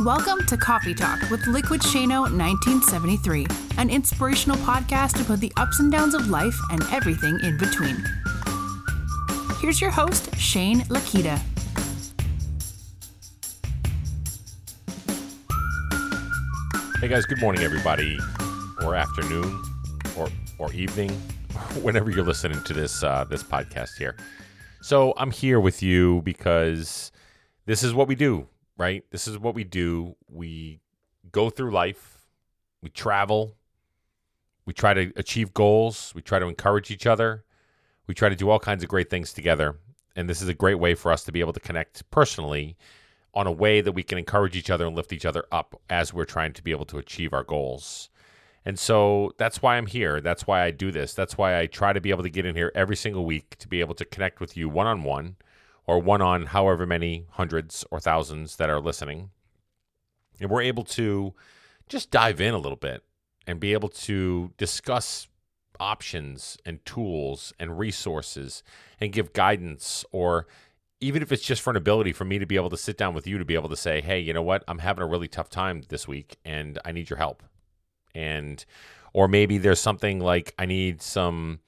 Welcome to Coffee Talk with Liquid Shano 1973, an inspirational podcast about the ups and downs of life and everything in between. Here's your host, Shane Lakita. Hey guys, good morning everybody, or afternoon, or or evening, whenever you're listening to this uh, this podcast here. So I'm here with you because this is what we do, right? This is what we do. We go through life, we travel, we try to achieve goals, we try to encourage each other, we try to do all kinds of great things together. And this is a great way for us to be able to connect personally on a way that we can encourage each other and lift each other up as we're trying to be able to achieve our goals. And so that's why I'm here. That's why I do this. That's why I try to be able to get in here every single week to be able to connect with you one on one or one on however many hundreds or thousands that are listening. And we're able to just dive in a little bit and be able to discuss options and tools and resources and give guidance or even if it's just for an ability for me to be able to sit down with you to be able to say, hey, you know what? I'm having a really tough time this week and I need your help. And, or maybe there's something like I need some,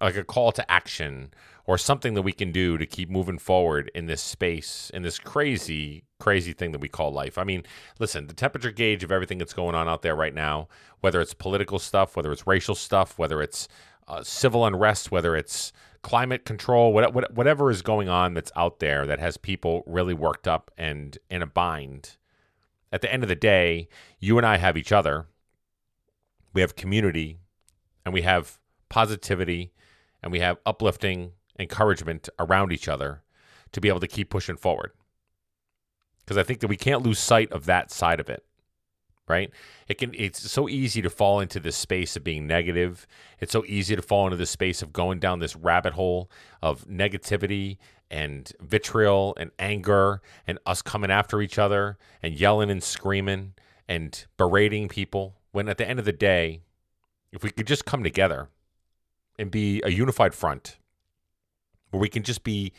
like a call to action or something that we can do to keep moving forward in this space, in this crazy, crazy thing that we call life. I mean, listen, the temperature gauge of everything that's going on out there right now, whether it's political stuff, whether it's racial stuff, whether it's uh, civil unrest, whether it's climate control, whatever is going on that's out there that has people really worked up and in a bind. At the end of the day, you and I have each other. We have community and we have positivity and we have uplifting encouragement around each other to be able to keep pushing forward. Because I think that we can't lose sight of that side of it right? It can it's so easy to fall into this space of being negative. It's so easy to fall into this space of going down this rabbit hole of negativity and vitriol and anger and us coming after each other and yelling and screaming and berating people when at the end of the day if we could just come together and be a unified front where we can just be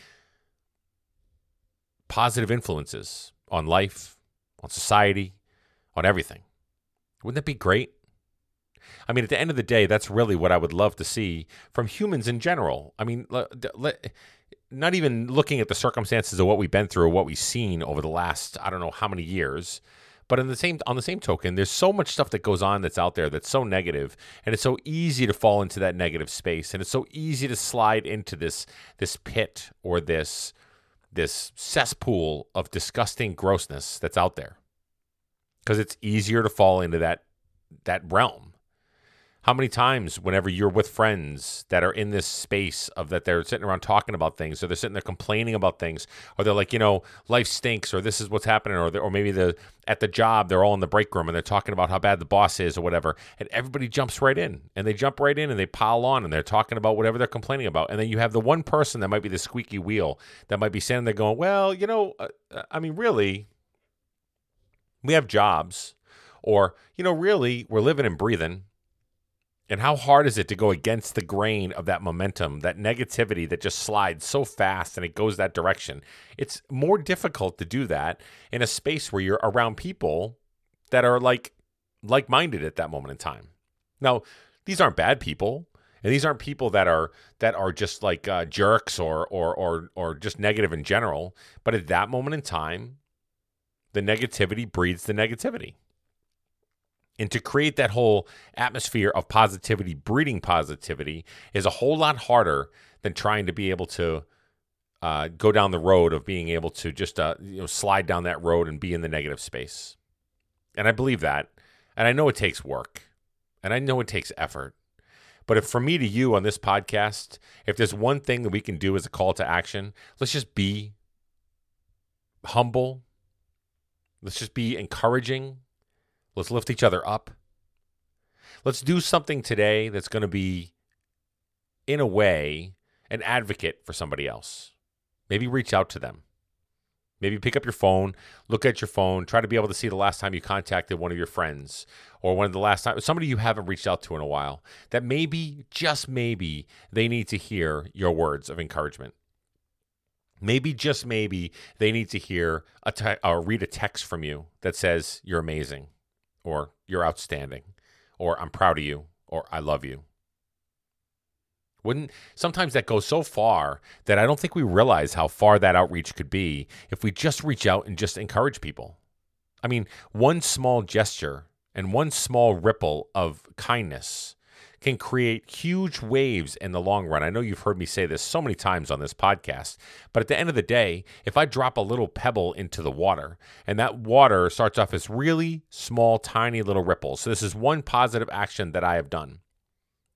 positive influences on life, on society, on everything. Wouldn't that be great? I mean, at the end of the day, that's really what I would love to see from humans in general. I mean, not even looking at the circumstances of what we've been through or what we've seen over the last, I don't know how many years. But in the same on the same token, there's so much stuff that goes on that's out there that's so negative, and it's so easy to fall into that negative space, and it's so easy to slide into this this pit or this this cesspool of disgusting grossness that's out there because it's easier to fall into that that realm. How many times, whenever you're with friends that are in this space of that they're sitting around talking about things, or they're sitting there complaining about things, or they're like, you know, life stinks, or this is what's happening, or or maybe the at the job they're all in the break room and they're talking about how bad the boss is or whatever, and everybody jumps right in, and they jump right in and they pile on and they're talking about whatever they're complaining about, and then you have the one person that might be the squeaky wheel that might be standing there going, well, you know, uh, I mean, really, we have jobs, or, you know, really, we're living and breathing. And how hard is it to go against the grain of that momentum, that negativity that just slides so fast and it goes that direction? It's more difficult to do that in a space where you're around people that are like like minded at that moment in time. Now, these aren't bad people, and these aren't people that are that are just like uh, jerks or or or or just negative in general. But at that moment in time, the negativity breeds the negativity. And to create that whole atmosphere of positivity, breeding positivity, is a whole lot harder than trying to be able to uh, go down the road of being able to just uh, you know slide down that road and be in the negative space. And I believe that, and I know it takes work, and I know it takes effort. But if for me to you on this podcast, if there's one thing that we can do as a call to action, let's just be humble, Let's just be encouraging. Let's lift each other up. Let's do something today that's going to be, in a way, an advocate for somebody else. Maybe reach out to them. Maybe pick up your phone, look at your phone, try to be able to see the last time you contacted one of your friends or one of the last time somebody you haven't reached out to in a while. That maybe, just maybe, they need to hear your words of encouragement. Maybe just maybe they need to hear a te- or read a text from you that says you're amazing or you're outstanding or I'm proud of you or I love you. Wouldn't sometimes that goes so far that I don't think we realize how far that outreach could be if we just reach out and just encourage people. I mean, one small gesture and one small ripple of kindness can create huge waves in the long run. I know you've heard me say this so many times on this podcast, but at the end of the day, if I drop a little pebble into the water and that water starts off as really small, tiny little ripples, so this is one positive action that I have done.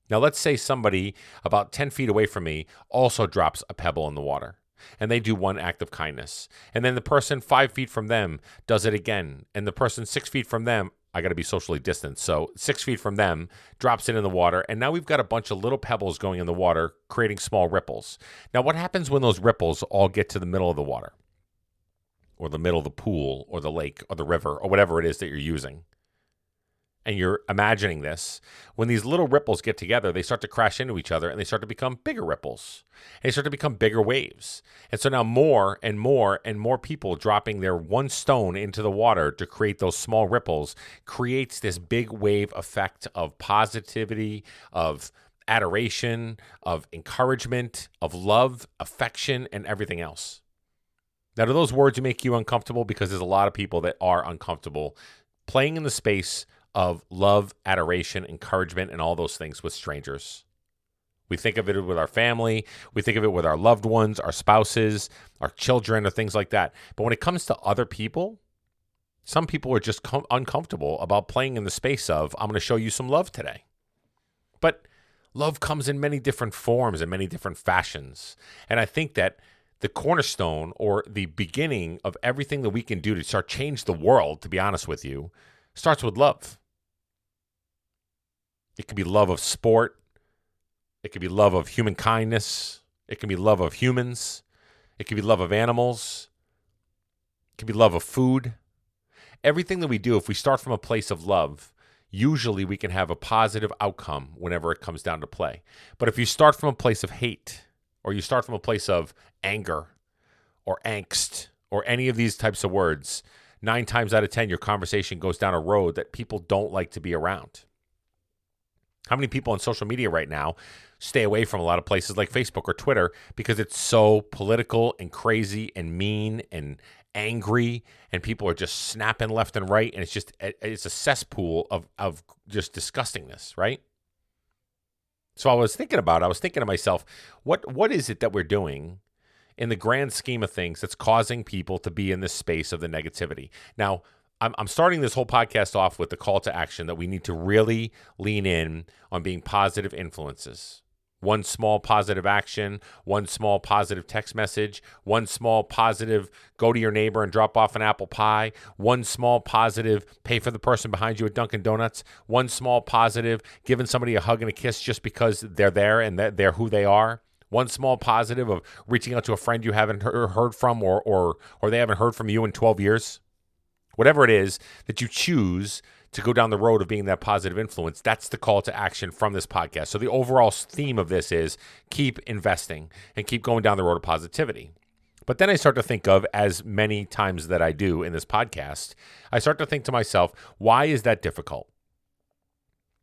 Now, let's say somebody about 10 feet away from me also drops a pebble in the water and they do one act of kindness. And then the person five feet from them does it again. And the person six feet from them I got to be socially distanced. So six feet from them, drops it in the water, and now we've got a bunch of little pebbles going in the water, creating small ripples. Now, what happens when those ripples all get to the middle of the water, or the middle of the pool, or the lake, or the river, or whatever it is that you're using? And you're imagining this, when these little ripples get together, they start to crash into each other and they start to become bigger ripples. And they start to become bigger waves. And so now more and more and more people dropping their one stone into the water to create those small ripples creates this big wave effect of positivity, of adoration, of encouragement, of love, affection, and everything else. Now, do those words make you uncomfortable? Because there's a lot of people that are uncomfortable playing in the space of love, adoration, encouragement, and all those things with strangers. We think of it with our family, we think of it with our loved ones, our spouses, our children, or things like that. But when it comes to other people, some people are just com- uncomfortable about playing in the space of, I'm going to show you some love today. But love comes in many different forms and many different fashions. And I think that the cornerstone or the beginning of everything that we can do to start change the world, to be honest with you, starts with love. It could be love of sport. It could be love of human kindness. It can be love of humans. It could be love of animals. It could be love of food. Everything that we do, if we start from a place of love, usually we can have a positive outcome whenever it comes down to play. But if you start from a place of hate, or you start from a place of anger, or angst, or any of these types of words, nine times out of 10, your conversation goes down a road that people don't like to be around. How many people on social media right now stay away from a lot of places like Facebook or Twitter because it's so political and crazy and mean and angry and people are just snapping left and right and it's just it's a cesspool of of just disgustingness, right? So I was thinking about it, I was thinking to myself, what what is it that we're doing in the grand scheme of things that's causing people to be in this space of the negativity? Now, I'm, I'm starting this whole podcast off with the call to action that we need to really lean in on being positive influences. One small positive action, one small positive text message, one small positive go to your neighbor and drop off an apple pie, one small positive pay for the person behind you at Dunkin' Donuts, one small positive giving somebody a hug and a kiss just because they're there and they're who they are. One small positive of reaching out to a friend you haven't heard from or, or, or they haven't heard from you in 12 years whatever it is that you choose to go down the road of being that positive influence, that's the call to action from this podcast. So the overall theme of this is keep investing and keep going down the road of positivity. But then I start to think of, as many times that I do in this podcast, I start to think to myself, why is that difficult?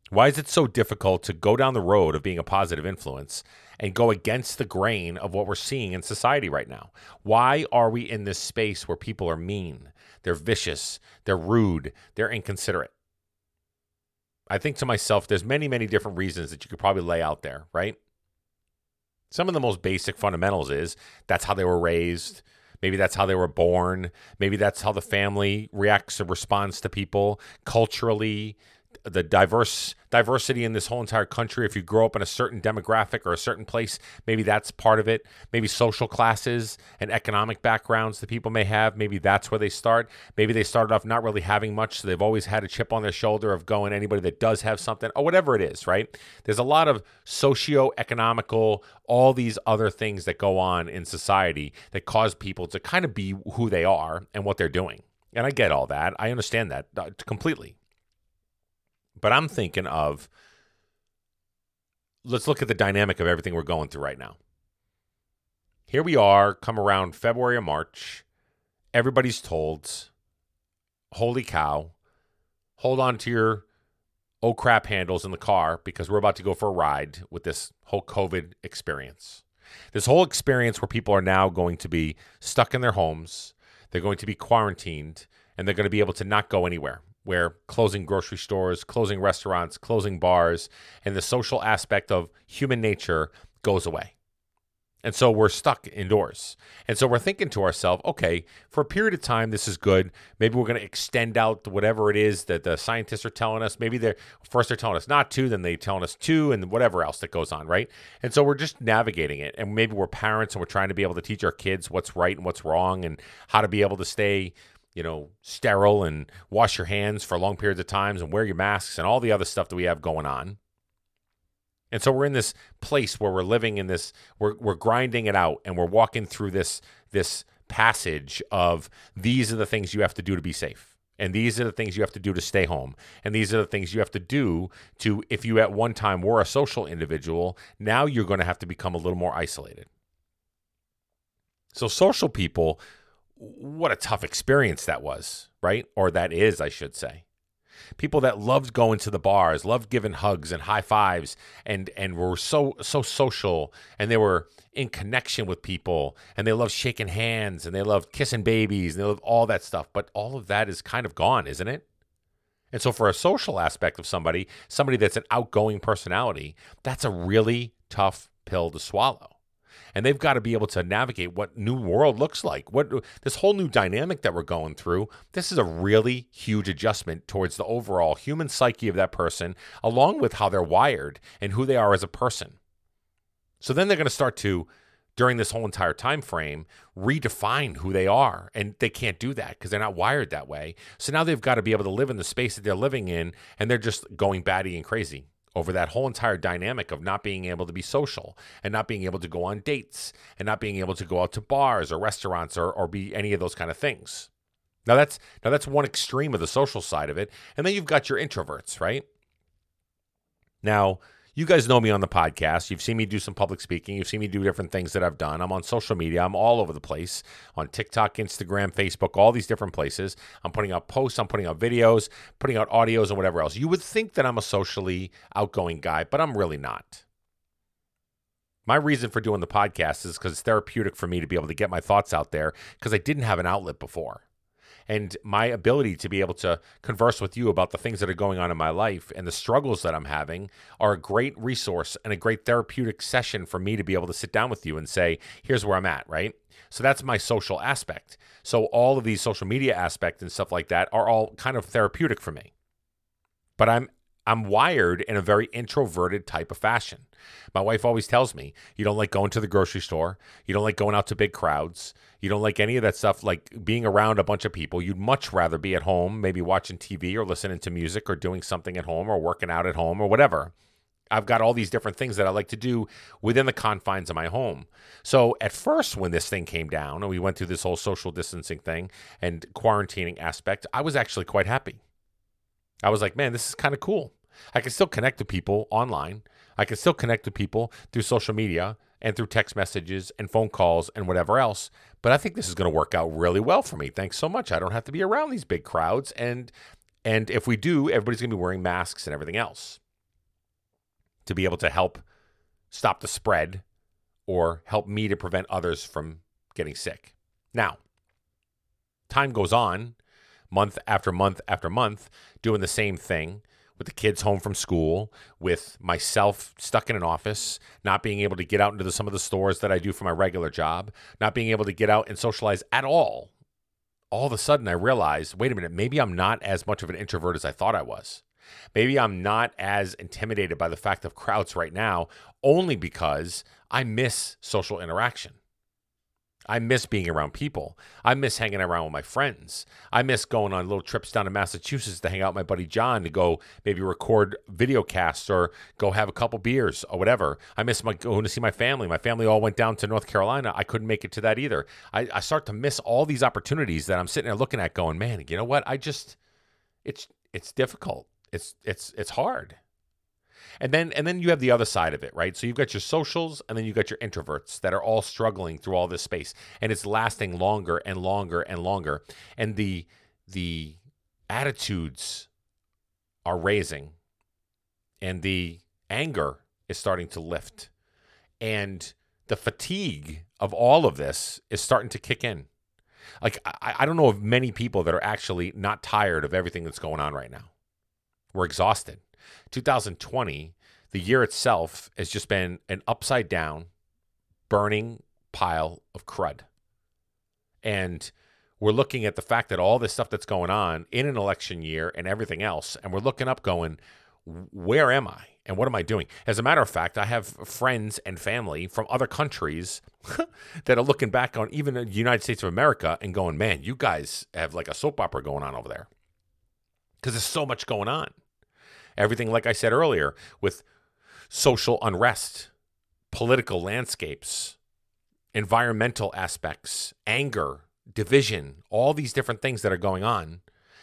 Why is it so difficult to go down the road of being a positive influence and go against the grain of what we're seeing in society right now? Why are we in this space where people are mean? They're vicious, they're rude, they're inconsiderate. I think to myself, there's many, many different reasons that you could probably lay out there, right? Some of the most basic fundamentals is that's how they were raised. Maybe that's how they were born. Maybe that's how the family reacts or responds to people culturally the diverse diversity in this whole entire country if you grow up in a certain demographic or a certain place maybe that's part of it. Maybe social classes and economic backgrounds that people may have maybe that's where they start. Maybe they started off not really having much so they've always had a chip on their shoulder of going anybody that does have something or whatever it is right? There's a lot of socio-economical all these other things that go on in society that cause people to kind of be who they are and what they're doing. And i get all that. I understand that uh, completely but I'm thinking of let's look at the dynamic of everything we're going through right now. here we are, come around February or March. Everybody's told, holy cow, hold on to your oh crap handles in the car because we're about to go for a ride with this whole COVID experience. This whole experience where people are now going to be stuck in their homes, they're going to be quarantined, and they're going to be able to not go anywhere. Where closing grocery stores, closing restaurants, closing bars, and the social aspect of human nature goes away. And so we're stuck indoors. And so we're thinking to ourselves, okay, for a period of time, this is good. Maybe we're going to extend out whatever it is that the scientists are telling us. Maybe they're first they're telling us not to, then they're telling us to, and whatever else that goes on, right? And so we're just navigating it. And maybe we're parents and we're trying to be able to teach our kids what's right and what's wrong and how to be able to stay, you know, sterile and wash your hands for long periods of times and wear your masks and all the other stuff that we have going on. And so we're in this place where we're living in this, we're, we're grinding it out and we're walking through this, this passage of these are the things you have to do to be safe. And these are the things you have to do to stay home. And these are the things you have to do to, if you at one time were a social individual, now you're going to have to become a little more isolated. So, social people, what a tough experience that was, right? Or that is, I should say people that loved going to the bars, loved giving hugs and high fives, and and were so so social, and they were in connection with people, and they loved shaking hands, and they loved kissing babies, and they loved all that stuff. But all of that is kind of gone, isn't it? And so, for a social aspect of somebody, somebody that's an outgoing personality, that's a really tough pill to swallow and they've got to be able to navigate what new world looks like. What this whole new dynamic that we're going through. This is a really huge adjustment towards the overall human psyche of that person, along with how they're wired and who they are as a person. So then they're going to start to during this whole entire time frame redefine who they are and they can't do that because they're not wired that way so now they've got to be able to live in the space that they're living in and they're just going batty and crazy over that whole entire dynamic of not being able to be social and not being able to go on dates and not being able to go out to bars or restaurants or, or be any of those kind of things. Now that's now that's one extreme of the social side of it. And then you've got your introverts, right? Now, you guys know me on the podcast. You've seen me do some public speaking. You've seen me do different things that I've done. I'm on social media. I'm all over the place on TikTok, Instagram, Facebook, all these different places. I'm putting out posts, I'm putting out videos, putting out audios, and whatever else. You would think that I'm a socially outgoing guy, but I'm really not. My reason for doing the podcast is because it's therapeutic for me to be able to get my thoughts out there because I didn't have an outlet before and my ability to be able to converse with you about the things that are going on in my life and the struggles that I'm having are a great resource and a great therapeutic session for me to be able to sit down with you and say, here's where I'm at, right? So that's my social aspect. So all of these social media aspects and stuff like that are all kind of therapeutic for me. But I'm I'm wired in a very introverted type of fashion. My wife always tells me, you don't like going to the grocery store. You don't like going out to big crowds. You don't like any of that stuff, like being around a bunch of people. You'd much rather be at home, maybe watching TV or listening to music or doing something at home or working out at home or whatever. I've got all these different things that I like to do within the confines of my home. So at first, when this thing came down and we went through this whole social distancing thing and quarantining aspect, I was actually quite happy. I was like, man, this is kind of cool. I can still connect to people online. I can still connect to people through social media and through text messages and phone calls and whatever else. But I think this is going to work out really well for me. Thanks so much. I don't have to be around these big crowds and and if we do, everybody's going to be wearing masks and everything else to be able to help stop the spread or help me to prevent others from getting sick. Now, time goes on, month after month after month, doing the same thing with the kids home from school, with myself stuck in an office, not being able to get out into the, some of the stores that I do for my regular job, not being able to get out and socialize at all, all of a sudden I realized wait a minute, maybe I'm not as much of an introvert as I thought I was. Maybe I'm not as intimidated by the fact of crowds right now, only because I miss social interaction. I miss being around people. I miss hanging around with my friends. I miss going on little trips down to Massachusetts to hang out with my buddy John to go maybe record video casts or go have a couple beers or whatever. I miss my going to see my family. My family all went down to North Carolina. I couldn't make it to that either. I, I start to miss all these opportunities that I'm sitting there looking at going, man, you know what? I just it's it's difficult. It's it's it's hard. And then and then you have the other side of it, right? So you've got your socials and then you've got your introverts that are all struggling through all this space. And it's lasting longer and longer and longer. And the the attitudes are raising and the anger is starting to lift. And the fatigue of all of this is starting to kick in. Like, I, I don't know of many people that are actually not tired of everything that's going on right now. We're exhausted. 2020, the year itself, has just been an upside down, burning pile of crud. And we're looking at the fact that all this stuff that's going on in an election year and everything else, and we're looking up going, where am I? And what am I doing? As a matter of fact, I have friends and family from other countries that are looking back on even the United States of America and going, man, you guys have like a soap opera going on over there. Because there's so much going on. Everything, like I said earlier, with social unrest, political landscapes, environmental aspects, anger, division, all these different things that are going on.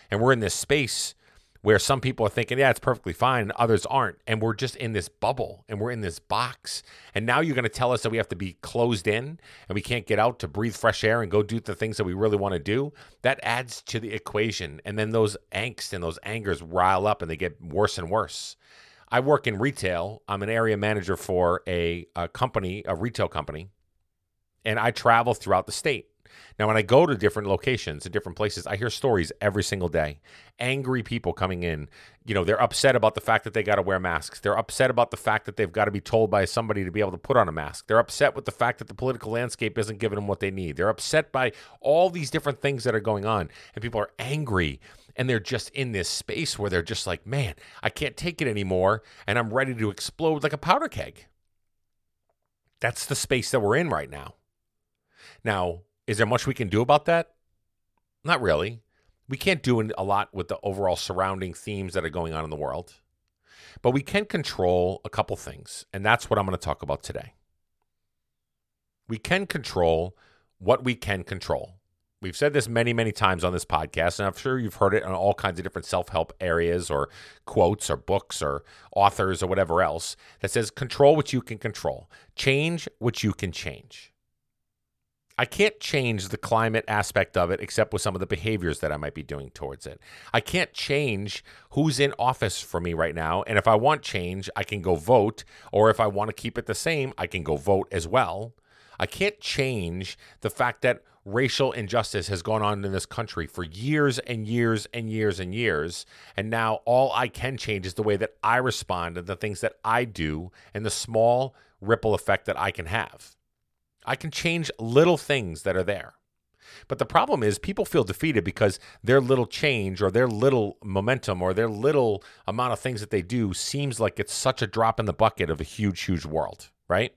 And we're in this space where some people are thinking, yeah, it's perfectly fine, and others aren't. And we're just in this bubble and we're in this box. And now you're going to tell us that we have to be closed in and we can't get out to breathe fresh air and go do the things that we really want to do. That adds to the equation. And then those angst and those angers rile up and they get worse and worse. I work in retail. I'm an area manager for a, a company, a retail company, and I travel throughout the state. Now, when I go to different locations and different places, I hear stories every single day. Angry people coming in. You know, they're upset about the fact that they got to wear masks. They're upset about the fact that they've got to be told by somebody to be able to put on a mask. They're upset with the fact that the political landscape isn't giving them what they need. They're upset by all these different things that are going on. And people are angry and they're just in this space where they're just like, man, I can't take it anymore. And I'm ready to explode like a powder keg. That's the space that we're in right now. Now, is there much we can do about that? Not really. We can't do a lot with the overall surrounding themes that are going on in the world. But we can control a couple things, and that's what I'm going to talk about today. We can control what we can control. We've said this many, many times on this podcast, and I'm sure you've heard it on all kinds of different self help areas or quotes or books or authors or whatever else that says control what you can control, change what you can change. I can't change the climate aspect of it except with some of the behaviors that I might be doing towards it. I can't change who's in office for me right now. And if I want change, I can go vote. Or if I want to keep it the same, I can go vote as well. I can't change the fact that racial injustice has gone on in this country for years and years and years and years. And now all I can change is the way that I respond and the things that I do and the small ripple effect that I can have. I can change little things that are there. But the problem is people feel defeated because their little change or their little momentum or their little amount of things that they do seems like it's such a drop in the bucket of a huge, huge world, right?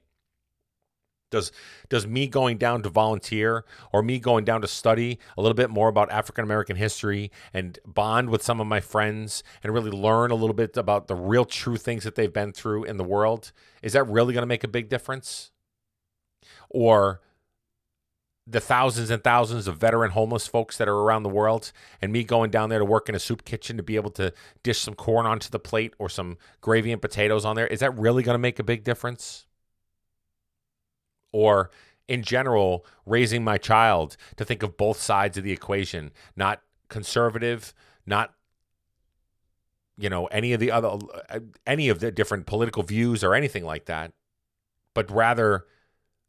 Does does me going down to volunteer or me going down to study a little bit more about African American history and bond with some of my friends and really learn a little bit about the real true things that they've been through in the world, is that really going to make a big difference? Or the thousands and thousands of veteran homeless folks that are around the world, and me going down there to work in a soup kitchen to be able to dish some corn onto the plate or some gravy and potatoes on there, is that really going to make a big difference? Or in general, raising my child to think of both sides of the equation, not conservative, not you know any of the other uh, any of the different political views or anything like that, but rather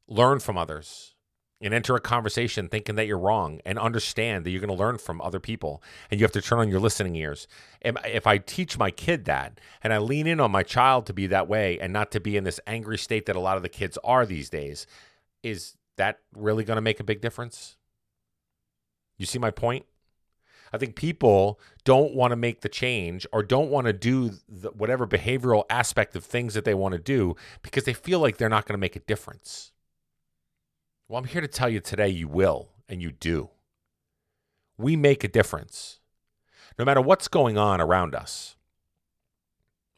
learn from others and enter a conversation thinking that you're wrong and understand that you're going to learn from other people and you have to turn on your listening ears. If I teach my kid that and I lean in on my child to be that way and not to be in this angry state that a lot of the kids are these days, is that really going to make a big difference? You see my point? I think people don't want to make the change or don't want to do the, whatever behavioral aspect of things that they want to do because they feel like they're not going to make a difference. Well, I'm here to tell you today you will, and you do. We make a difference. No matter what's going on around us,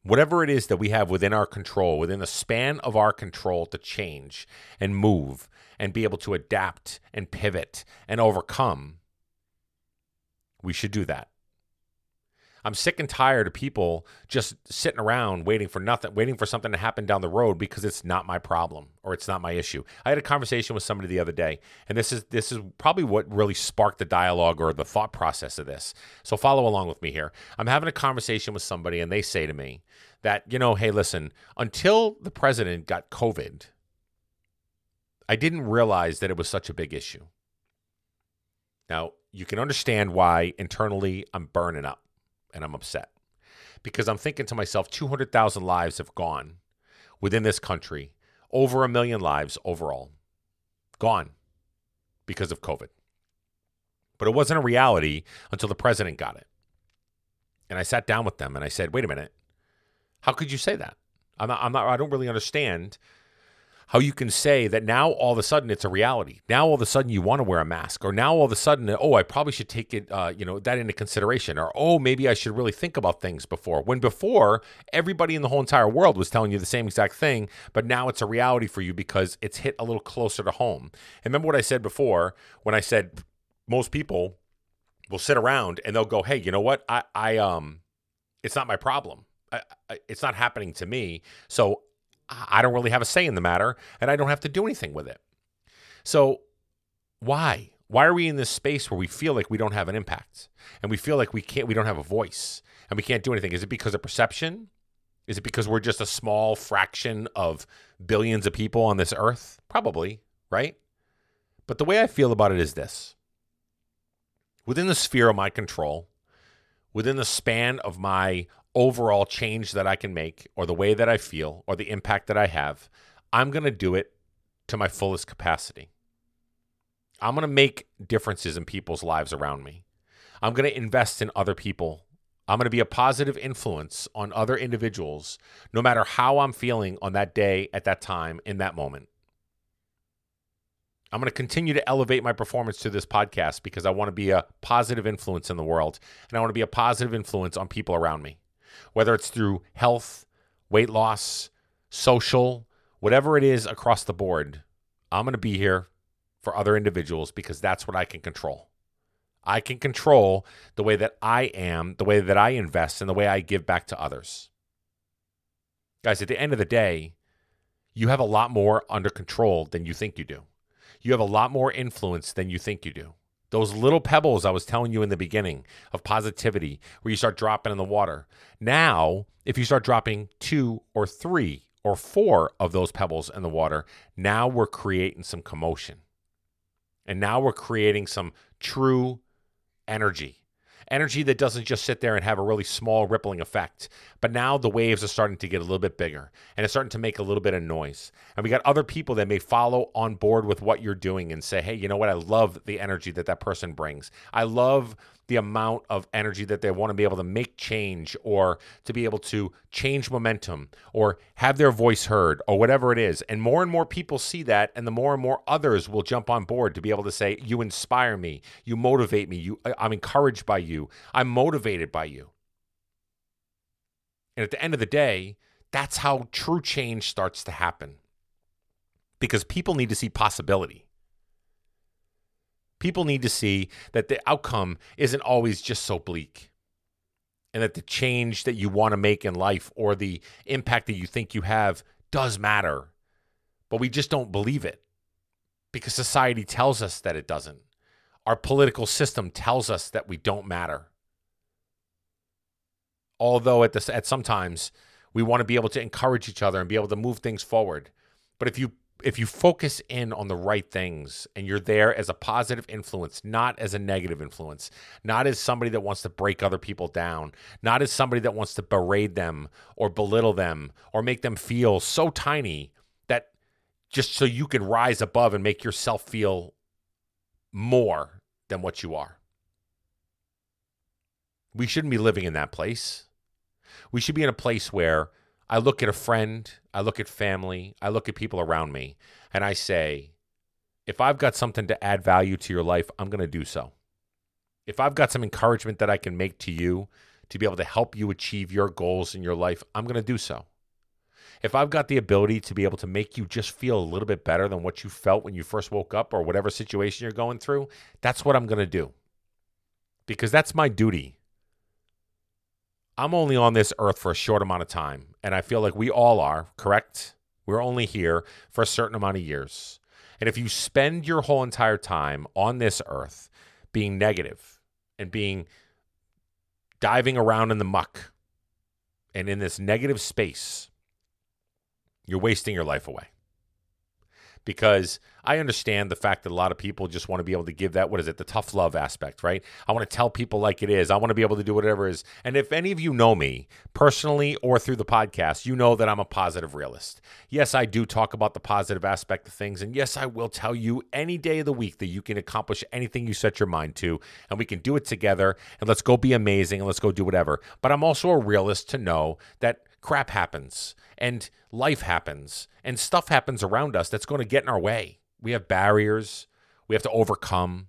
whatever it is that we have within our control, within the span of our control to change and move and be able to adapt and pivot and overcome, we should do that. I'm sick and tired of people just sitting around waiting for nothing, waiting for something to happen down the road because it's not my problem or it's not my issue. I had a conversation with somebody the other day, and this is this is probably what really sparked the dialogue or the thought process of this. So follow along with me here. I'm having a conversation with somebody, and they say to me that, you know, hey, listen, until the president got COVID, I didn't realize that it was such a big issue. Now, you can understand why internally I'm burning up and I'm upset because I'm thinking to myself 200,000 lives have gone within this country, over a million lives overall, gone because of COVID. But it wasn't a reality until the president got it. And I sat down with them and I said, wait a minute, how could you say that? I'm not, I'm not, I don't really understand how you can say that now all of a sudden it's a reality. Now all of a sudden you want to wear a mask, or now all of a sudden, oh, I probably should take it, uh, you know, that into consideration, or oh, maybe I should really think about things before. When before everybody in the whole entire world was telling you the same exact thing, but now it's a reality for you because it's hit a little closer to home. And remember what I said before when I said most people will sit around and they'll go, hey, you know what? I, I um, it's not my problem. I, I, it's not happening to me. So I don't really have a say in the matter and I don't have to do anything with it. So, why? Why are we in this space where we feel like we don't have an impact and we feel like we can't, we don't have a voice and we can't do anything? Is it because of perception? Is it because we're just a small fraction of billions of people on this earth? Probably, right? But the way I feel about it is this within the sphere of my control, within the span of my overall change that I can make, or the way that I feel, or the impact that I have, I'm going to do it to my fullest capacity. I'm going to make differences in people's lives around me. I'm going to invest in other people. I'm going to be a positive influence on other individuals, no matter how I'm feeling on that day, at that time, in that moment. I'm going to continue to elevate my performance to this podcast because I want to be a positive influence in the world and I want to be a positive influence on people around me whether it's through health, weight loss, social, whatever it is across the board, I'm going to be here for other individuals because that's what I can control. I can control the way that I am, the way that I invest, and the way I give back to others. Guys, at the end of the day, you have a lot more under control than you think you do. You have a lot more influence than you think you do. Those little pebbles I was telling you in the beginning of positivity, where you start dropping in the water. Now, if you start dropping two or three or four of those pebbles in the water, now we're creating some commotion. And now we're creating some true energy energy that doesn't just sit there and have a really small rippling effect. But now the waves are starting to get a little bit bigger and it's starting to make a little bit of noise. And we got other people that may follow on board with what you're doing and say, hey, you know what? I love the energy that that person brings. I love the amount of energy that they want to be able to make change or to be able to change momentum or have their voice heard or whatever it is. And more and more people see that, and the more and more others will jump on board to be able to say, You inspire me, you motivate me, you, I'm encouraged by you, I'm motivated by you. And at the end of the day, that's how true change starts to happen. Because people need to see possibility. People need to see that the outcome isn't always just so bleak and that the change that you want to make in life or the impact that you think you have does matter. But we just don't believe it because society tells us that it doesn't. Our political system tells us that we don't matter. Although at this at sometimes we want to be able to encourage each other and be able to move things forward. But if you if you focus in on the right things and you're there as a positive influence, not as a negative influence, not as somebody that wants to break other people down, not as somebody that wants to berate them or belittle them or make them feel so tiny that just so you can rise above and make yourself feel more than what you are. We shouldn't be living in that place. We should be in a place where I look at a friend, I look at family, I look at people around me, and I say, if I've got something to add value to your life, I'm going to do so. If I've got some encouragement that I can make to you to be able to help you achieve your goals in your life, I'm going to do so. If I've got the ability to be able to make you just feel a little bit better than what you felt when you first woke up or whatever situation you're going through, that's what I'm going to do. Because that's my duty I'm only on this earth for a short amount of time, and I feel like we all are, correct? We're only here for a certain amount of years. And if you spend your whole entire time on this earth being negative and being diving around in the muck and in this negative space, you're wasting your life away because I understand the fact that a lot of people just want to be able to give that, what is it, the tough love aspect, right? I want to tell people like it is. I want to be able to do whatever is. And if any of you know me personally or through the podcast, you know that I'm a positive realist. Yes, I do talk about the positive aspect of things. And yes, I will tell you any day of the week that you can accomplish anything you set your mind to. And we can do it together. And let's go be amazing and let's go do whatever. But I'm also a realist to know that crap happens and life happens and stuff happens around us that's going to get in our way. We have barriers we have to overcome.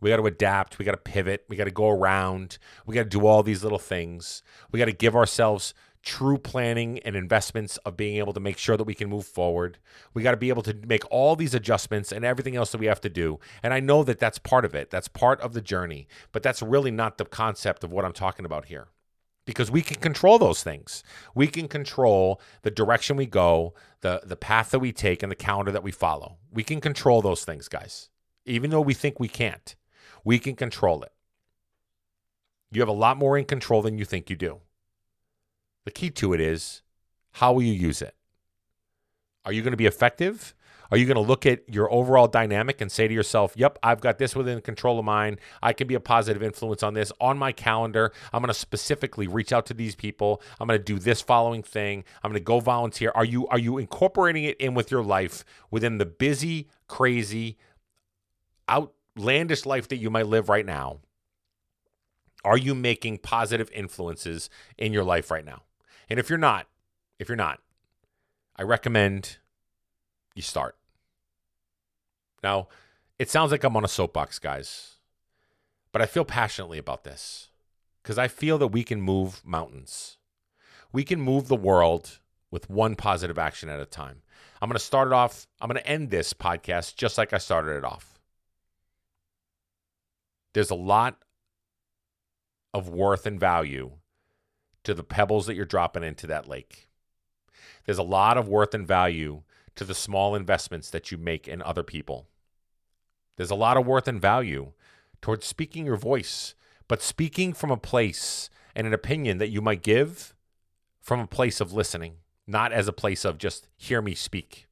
We got to adapt. We got to pivot. We got to go around. We got to do all these little things. We got to give ourselves true planning and investments of being able to make sure that we can move forward. We got to be able to make all these adjustments and everything else that we have to do. And I know that that's part of it. That's part of the journey, but that's really not the concept of what I'm talking about here because we can control those things. We can control the direction we go, the the path that we take and the calendar that we follow. We can control those things, guys. Even though we think we can't. We can control it. You have a lot more in control than you think you do. The key to it is how will you use it? Are you going to be effective are you going to look at your overall dynamic and say to yourself, yep, I've got this within control of mine. I can be a positive influence on this. On my calendar, I'm going to specifically reach out to these people. I'm going to do this following thing. I'm going to go volunteer. Are you are you incorporating it in with your life within the busy, crazy, outlandish life that you might live right now? Are you making positive influences in your life right now? And if you're not, if you're not, I recommend you start. Now, it sounds like I'm on a soapbox, guys, but I feel passionately about this because I feel that we can move mountains. We can move the world with one positive action at a time. I'm going to start it off, I'm going to end this podcast just like I started it off. There's a lot of worth and value to the pebbles that you're dropping into that lake. There's a lot of worth and value to the small investments that you make in other people. There's a lot of worth and value towards speaking your voice, but speaking from a place and an opinion that you might give from a place of listening, not as a place of just hear me speak.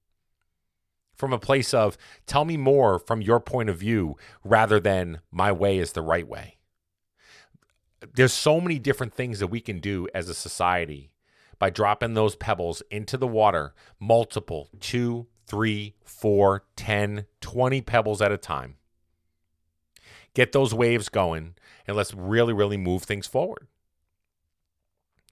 From a place of tell me more from your point of view rather than my way is the right way. There's so many different things that we can do as a society by dropping those pebbles into the water, multiple, two, three, four, 10, 20 pebbles at a time. Get those waves going, and let's really, really move things forward.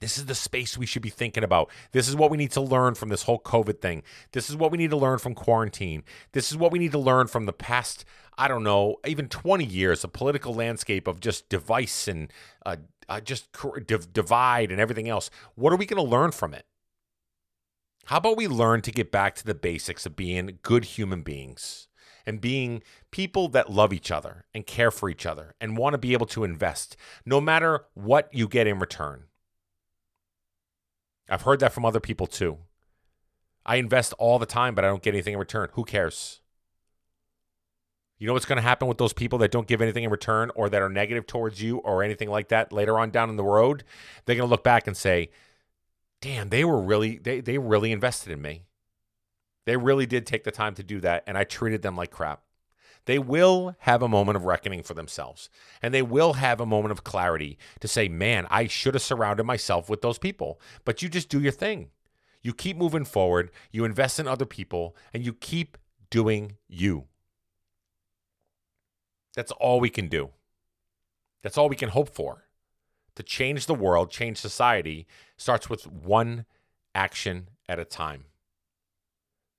This is the space we should be thinking about. This is what we need to learn from this whole COVID thing. This is what we need to learn from quarantine. This is what we need to learn from the past, I don't know, even 20 years of political landscape of just device and uh, uh, just divide and everything else. What are we going to learn from it? How about we learn to get back to the basics of being good human beings and being people that love each other and care for each other and want to be able to invest no matter what you get in return? I've heard that from other people too. I invest all the time, but I don't get anything in return. Who cares? You know what's going to happen with those people that don't give anything in return or that are negative towards you or anything like that later on down in the road? They're going to look back and say, "Damn, they were really they they really invested in me. They really did take the time to do that and I treated them like crap." They will have a moment of reckoning for themselves and they will have a moment of clarity to say, "Man, I should have surrounded myself with those people." But you just do your thing. You keep moving forward, you invest in other people, and you keep doing you. That's all we can do. That's all we can hope for. To change the world, change society, starts with one action at a time.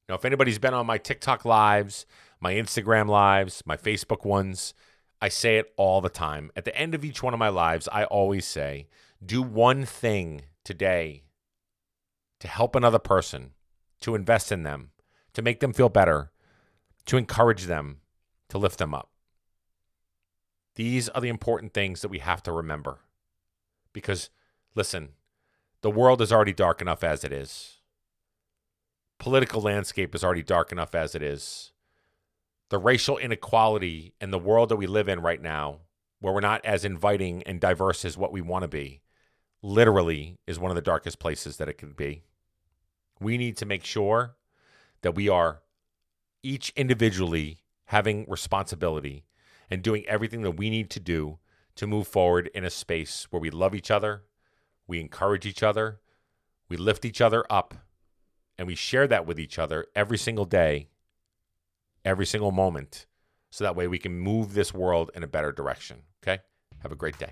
Now, if anybody's been on my TikTok lives, my Instagram lives, my Facebook ones, I say it all the time. At the end of each one of my lives, I always say, do one thing today to help another person, to invest in them, to make them feel better, to encourage them, to lift them up. These are the important things that we have to remember. Because Listen, the world is already dark enough as it is. Political landscape is already dark enough as it is. The racial inequality in the world that we live in right now, where we're not as inviting and diverse as what we want to be, literally is one of the darkest places that it could be. We need to make sure that we are each individually having responsibility and doing everything that we need to do to move forward in a space where we love each other, we encourage each other, we lift each other up, and we share that with each other every single day, every single moment, so that way we can move this world in a better direction. Okay? Have a great day.